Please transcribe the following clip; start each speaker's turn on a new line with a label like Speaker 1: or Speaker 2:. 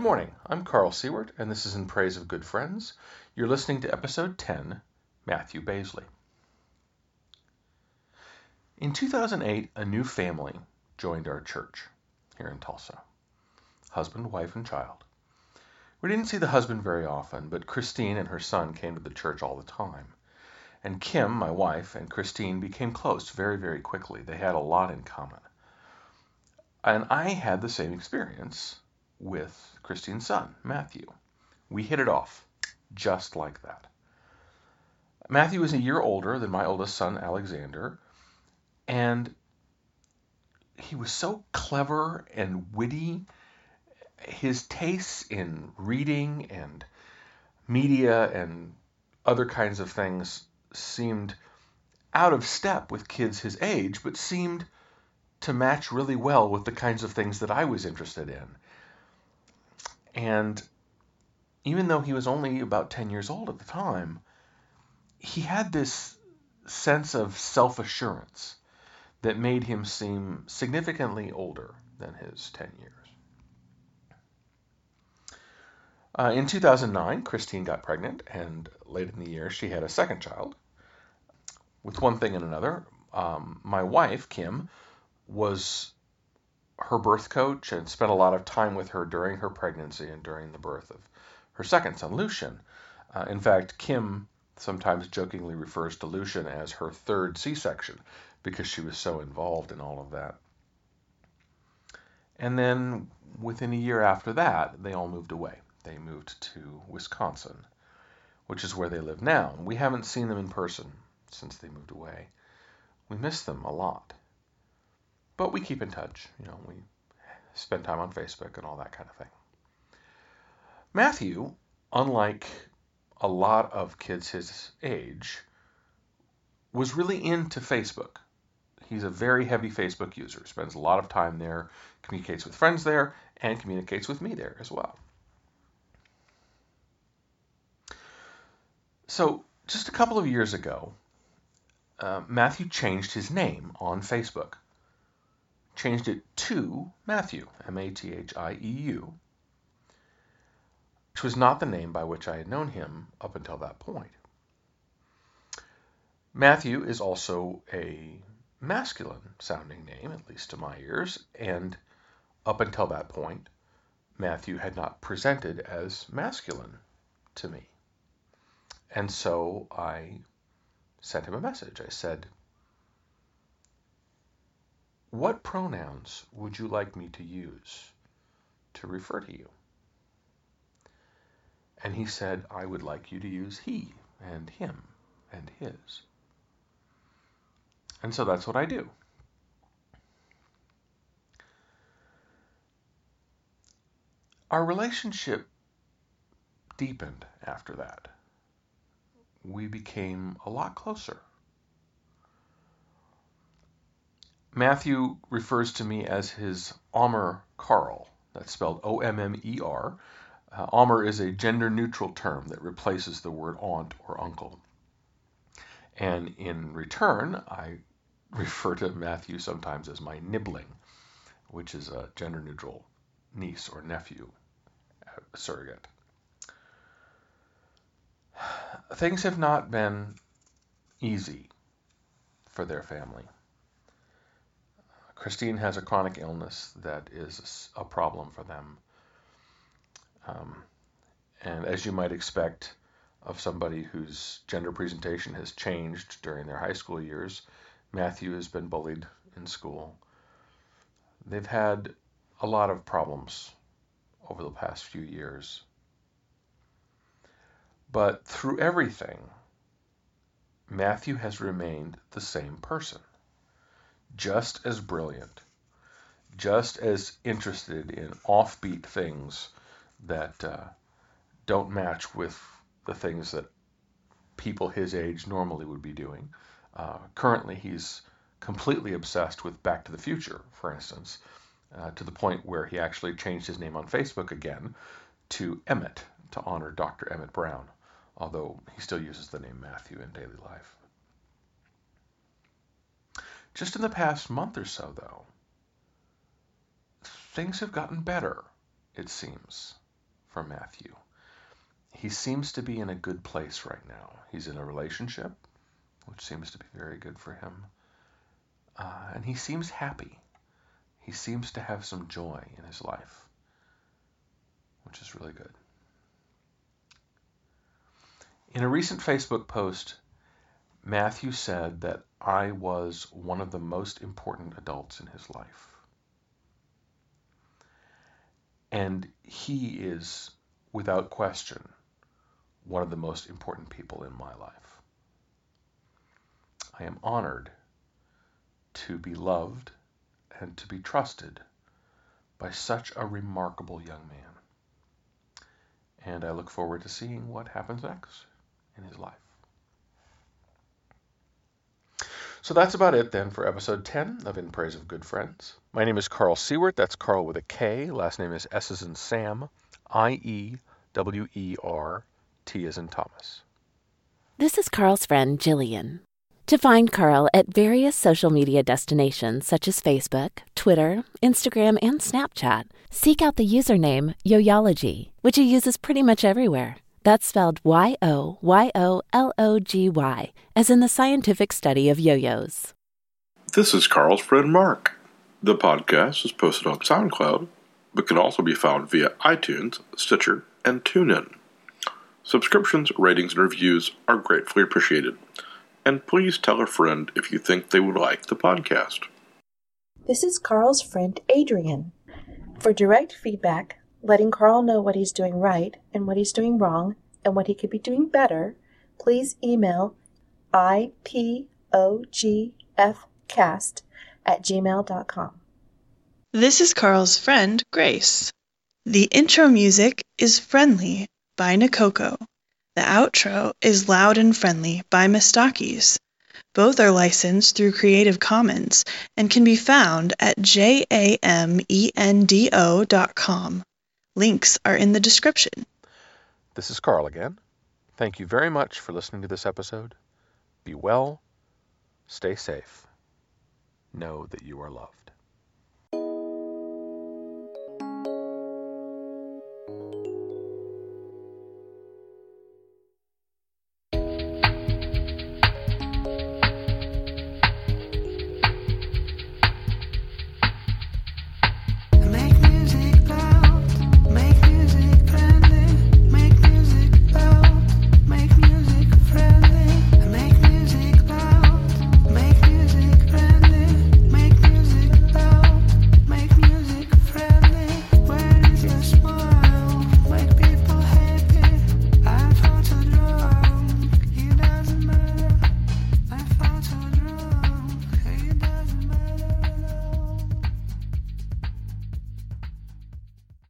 Speaker 1: morning. I'm Karl Siewert, and this is In Praise of Good Friends. You're listening to episode 10 Matthew Baisley. In 2008, a new family joined our church here in Tulsa husband, wife, and child. We didn't see the husband very often, but Christine and her son came to the church all the time. And Kim, my wife, and Christine became close very, very quickly. They had a lot in common. And I had the same experience with Christine's son, Matthew. We hit it off just like that. Matthew is a year older than my oldest son, Alexander, and he was so clever and witty. His tastes in reading and media and other kinds of things seemed out of step with kids his age, but seemed to match really well with the kinds of things that I was interested in. And even though he was only about 10 years old at the time, he had this sense of self assurance that made him seem significantly older than his 10 years. Uh, in 2009, Christine got pregnant, and late in the year, she had a second child. With one thing and another, um, my wife, Kim, was her birth coach and spent a lot of time with her during her pregnancy and during the birth of her second son, Lucian. Uh, in fact, Kim sometimes jokingly refers to Lucian as her third C section because she was so involved in all of that. And then within a year after that, they all moved away. They moved to Wisconsin, which is where they live now. We haven't seen them in person since they moved away. We miss them a lot. But we keep in touch. You know, we spend time on Facebook and all that kind of thing. Matthew, unlike a lot of kids his age, was really into Facebook. He's a very heavy Facebook user, spends a lot of time there, communicates with friends there, and communicates with me there as well. So, just a couple of years ago, uh, Matthew changed his name on Facebook changed it to Mathieu, M A T H I E U, which was not the name by which I had known him up until that point. Matthew is also a masculine sounding name, at least to my ears, and up until that point, Matthew had not presented as masculine to me. And so I sent him a message. I said, what pronouns would you like me to use to refer to you? And he said, I would like you to use he and him and his. And so that's what I do. Our relationship deepened after that. We became a lot closer. Matthew refers to me as his Ommer Karl. That's spelled O M M E R. Uh, Ommer is a gender neutral term that replaces the word aunt or uncle. And in return, I refer to Matthew sometimes as my nibbling, which is a gender neutral niece or nephew surrogate. Things have not been easy for their family. Christine has a chronic illness that is a problem for them. Um, and as you might expect of somebody whose gender presentation has changed during their high school years, Matthew has been bullied in school. They've had a lot of problems over the past few years. But through everything, Matthew has remained the same person just as brilliant, just as interested in offbeat things that uh, don't match with the things that people his age normally would be doing. Uh, currently, he's completely obsessed with Back to the Future, for instance, uh, to the point where he actually changed his name on Facebook again to Emmett to honor Dr. Emmett Brown, although he still uses the name Matthew in daily life. Just in the past month or so, though, things have gotten better, it seems. for Matthew. He seems to be in a good place right now. He's in a relationship, which seems to be very good for him. Uh, and he seems happy. He seems to have some joy in his life, which is really good. In a recent Facebook post, Matthew said that I was one of the most important adults in his life. And he is, without question, one of the most important people in my life. I am honored to be loved and to be trusted by such a remarkable young man. And I look forward to seeing what happens next in his life. So that's about it then for episode 10 of In Praise of Good Friends. My name is Karl Siewert. That's Karl with a K. Last name is S as in Sam. I E W E R T as in Thomas.
Speaker 2: This is Karl's friend Jillian. To find Karl at various social media destinations such as Facebook, Twitter, Instagram, and Snapchat, seek out the username Yoyology, which he uses pretty much everywhere. That's spelled Y O Y O L O G Y, as in the scientific study of yo yo's.
Speaker 3: This is Karl's friend Mark. The podcast is posted on SoundCloud, but can also be found via iTunes, Stitcher, and TuneIn. Subscriptions, ratings, and reviews are gratefully appreciated and please tell a friend if you think they would like the podcast.
Speaker 4: This is Karl's friend Adrian. For direct feedback, letting Karl know what he's doing right and what he's doing wrong and what he could be doing better, please email ipoggfcast at gmail.com.
Speaker 5: This is Karl's friend Grace. The intro music is Friendly by Nakoko. The outro is Loud and Friendly by Mistakis. Both are licensed through Creative Commons and can be found at jamendo.com. Links are in the description.
Speaker 1: This is Karl again. Thank you very much for listening to this episode. Be well, stay safe, know that you are loved.